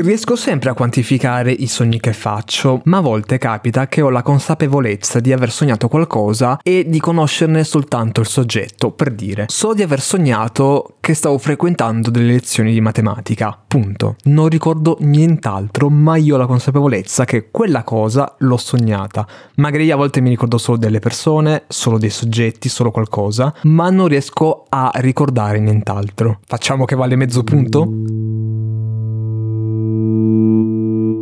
Riesco sempre a quantificare i sogni che faccio, ma a volte capita che ho la consapevolezza di aver sognato qualcosa e di conoscerne soltanto il soggetto, per dire, so di aver sognato che stavo frequentando delle lezioni di matematica, punto. Non ricordo nient'altro, ma io ho la consapevolezza che quella cosa l'ho sognata. Magari a volte mi ricordo solo delle persone, solo dei soggetti, solo qualcosa, ma non riesco a ricordare nient'altro. Facciamo che vale mezzo punto?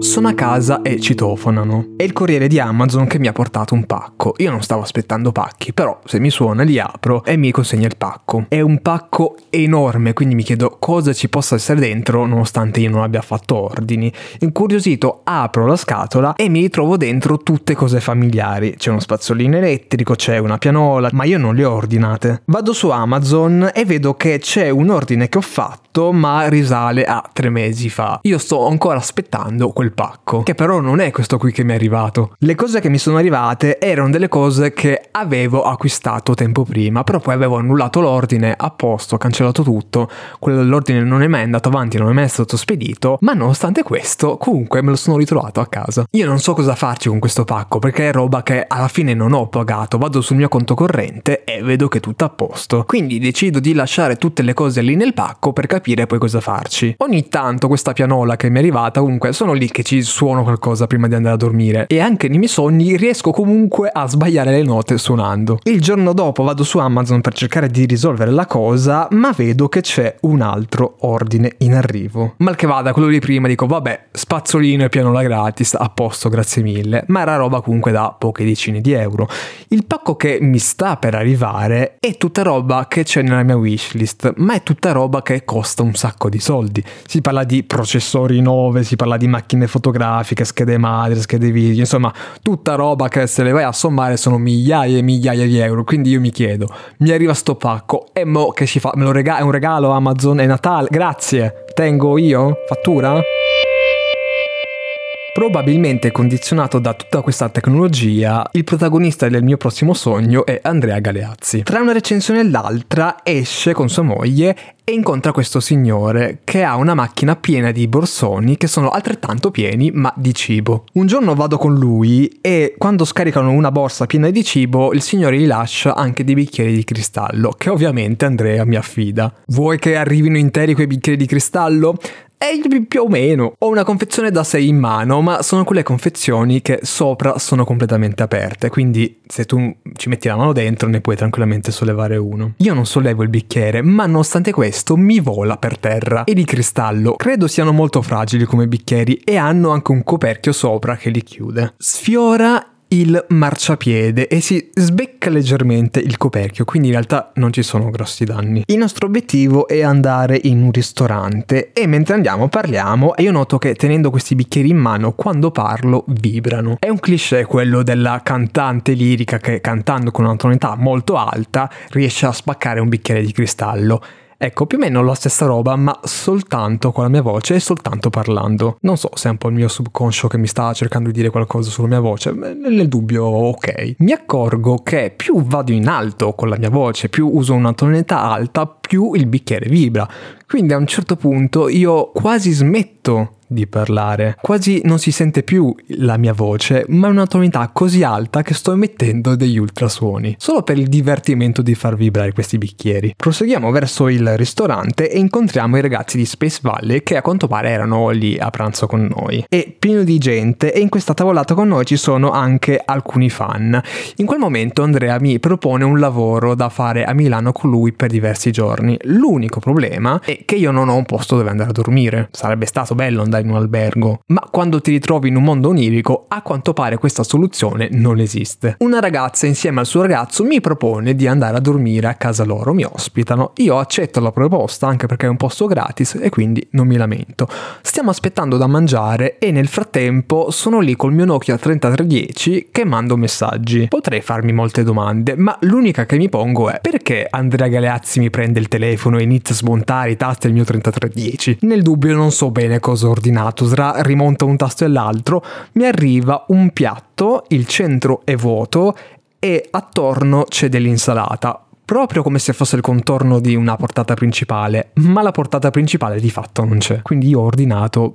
Sono a casa e citofonano. È il corriere di Amazon che mi ha portato un pacco. Io non stavo aspettando pacchi, però se mi suona li apro e mi consegna il pacco. È un pacco enorme, quindi mi chiedo cosa ci possa essere dentro nonostante io non abbia fatto ordini. Incuriosito apro la scatola e mi ritrovo dentro tutte cose familiari. C'è uno spazzolino elettrico, c'è una pianola, ma io non le ho ordinate. Vado su Amazon e vedo che c'è un ordine che ho fatto, ma risale a tre mesi fa. Io sto ancora aspettando quel pacco pacco, che però non è questo qui che mi è arrivato. Le cose che mi sono arrivate erano delle cose che avevo acquistato tempo prima, però poi avevo annullato l'ordine, a posto, cancellato tutto, quello dell'ordine non è mai andato avanti, non è mai stato spedito, ma nonostante questo comunque me lo sono ritrovato a casa. Io non so cosa farci con questo pacco perché è roba che alla fine non ho pagato, vado sul mio conto corrente e vedo che è tutto a posto. Quindi decido di lasciare tutte le cose lì nel pacco per capire poi cosa farci. Ogni tanto questa pianola che mi è arrivata comunque sono lì che ci suono qualcosa prima di andare a dormire e anche nei miei sogni riesco comunque a sbagliare le note suonando. Il giorno dopo vado su Amazon per cercare di risolvere la cosa, ma vedo che c'è un altro ordine in arrivo. Mal che vada, quello di prima dico vabbè, spazzolino e pianola gratis, a posto, grazie mille, ma era roba comunque da poche decine di euro. Il pacco che mi sta per arrivare è tutta roba che c'è nella mia wishlist, ma è tutta roba che costa un sacco di soldi. Si parla di processori nuove, si parla di macchine fotografiche, schede madre, schede video, insomma tutta roba che se le vai a sommare sono migliaia e migliaia di euro. Quindi io mi chiedo, mi arriva sto pacco e mo che ci fa? Me lo regala? È un regalo Amazon? È Natale? Grazie. Tengo io? Fattura? Probabilmente condizionato da tutta questa tecnologia, il protagonista del mio prossimo sogno è Andrea Galeazzi. Tra una recensione e l'altra esce con sua moglie e incontra questo signore che ha una macchina piena di borsoni che sono altrettanto pieni ma di cibo. Un giorno vado con lui e quando scaricano una borsa piena di cibo il signore gli lascia anche dei bicchieri di cristallo che ovviamente Andrea mi affida. Vuoi che arrivino interi quei bicchieri di cristallo? È più o meno. Ho una confezione da 6 in mano, ma sono quelle confezioni che sopra sono completamente aperte, quindi se tu ci metti la mano dentro ne puoi tranquillamente sollevare uno. Io non sollevo il bicchiere, ma nonostante questo mi vola per terra. E di cristallo, credo siano molto fragili come bicchieri e hanno anche un coperchio sopra che li chiude. Sfiora il marciapiede e si sbecca leggermente il coperchio, quindi in realtà non ci sono grossi danni. Il nostro obiettivo è andare in un ristorante e mentre andiamo parliamo e io noto che tenendo questi bicchieri in mano quando parlo vibrano. È un cliché quello della cantante lirica che cantando con una tonalità molto alta riesce a spaccare un bicchiere di cristallo. Ecco, più o meno la stessa roba, ma soltanto con la mia voce e soltanto parlando. Non so se è un po' il mio subconscio che mi sta cercando di dire qualcosa sulla mia voce, nel dubbio ok. Mi accorgo che più vado in alto con la mia voce, più uso una tonalità alta, più il bicchiere vibra. Quindi a un certo punto io quasi smetto di parlare. Quasi non si sente più la mia voce, ma è una tonalità così alta che sto emettendo degli ultrasuoni, solo per il divertimento di far vibrare questi bicchieri. Proseguiamo verso il ristorante e incontriamo i ragazzi di Space Valley che a quanto pare erano lì a pranzo con noi. È pieno di gente e in questa tavolata con noi ci sono anche alcuni fan. In quel momento Andrea mi propone un lavoro da fare a Milano con lui per diversi giorni. L'unico problema è che io non ho un posto dove andare a dormire. Sarebbe stato bello andare in un albergo, ma quando ti ritrovi in un mondo onirico, a quanto pare questa soluzione non esiste. Una ragazza insieme al suo ragazzo mi propone di andare a dormire a casa loro, mi ospitano, io accetto la proposta anche perché è un posto gratis e quindi non mi lamento. Stiamo aspettando da mangiare e nel frattempo sono lì col mio Nokia 3310 che mando messaggi. Potrei farmi molte domande, ma l'unica che mi pongo è perché Andrea Galeazzi mi prende il telefono e inizia a smontare i tasti del mio 3310? Nel dubbio non so bene cosa ordinare ordinato, tra rimonta un tasto e l'altro, mi arriva un piatto, il centro è vuoto e attorno c'è dell'insalata proprio come se fosse il contorno di una portata principale, ma la portata principale di fatto non c'è. Quindi io ho ordinato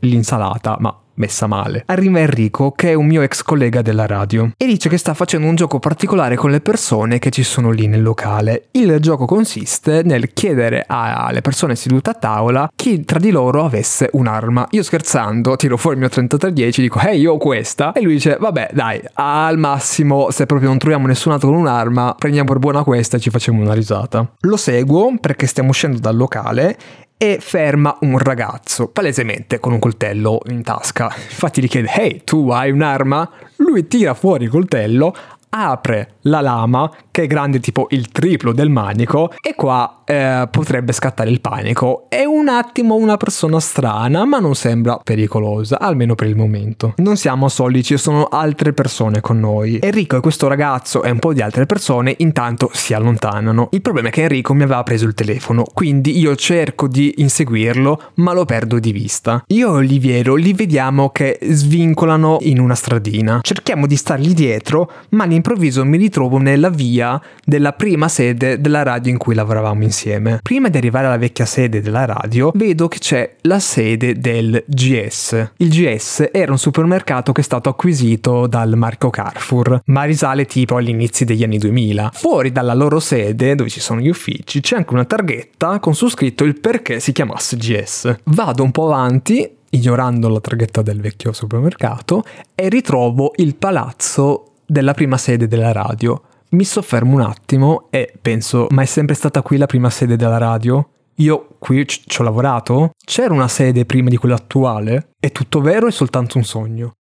l'insalata, ma messa male. Arriva Enrico, che è un mio ex collega della radio, e dice che sta facendo un gioco particolare con le persone che ci sono lì nel locale. Il gioco consiste nel chiedere alle persone sedute a tavola chi tra di loro avesse un'arma. Io scherzando tiro fuori il mio 3310 dico ehi io ho questa e lui dice vabbè dai al massimo se proprio non troviamo nessun altro con un'arma prendiamo per buona questa e ci facciamo una risata. Lo seguo perché stiamo uscendo dal locale e ferma un ragazzo, palesemente con un coltello in tasca. Infatti gli chiede, ehi, tu hai un'arma? Lui tira fuori il coltello, apre la lama, che è grande tipo il triplo del manico, e qua eh, potrebbe scattare il panico. È un attimo una persona strana, ma non sembra pericolosa, almeno per il momento. Non siamo soli, ci sono altre persone con noi. Enrico e questo ragazzo e un po' di altre persone intanto si allontanano. Il problema è che Enrico mi aveva preso il telefono, quindi io cerco di inseguirlo, ma lo perdo di vista. Io e Oliviero li vediamo che svincolano in una stradina. Cerchiamo di stargli dietro, ma all'improvviso mi ritrovo nella via della prima sede della radio in cui lavoravamo insieme. Prima di arrivare alla vecchia sede della radio, vedo che c'è la sede del GS. Il GS era un supermercato che è stato acquisito dal marco Carrefour, ma risale tipo agli inizi degli anni 2000. Fuori dalla loro sede, dove ci sono gli uffici, c'è anche una targhetta con su scritto il perché si chiamasse GS. Vado un po' avanti ignorando la targhetta del vecchio supermercato, e ritrovo il palazzo della prima sede della radio. Mi soffermo un attimo e penso, ma è sempre stata qui la prima sede della radio? Io qui ci ho lavorato? C'era una sede prima di quella attuale? È tutto vero o è soltanto un sogno?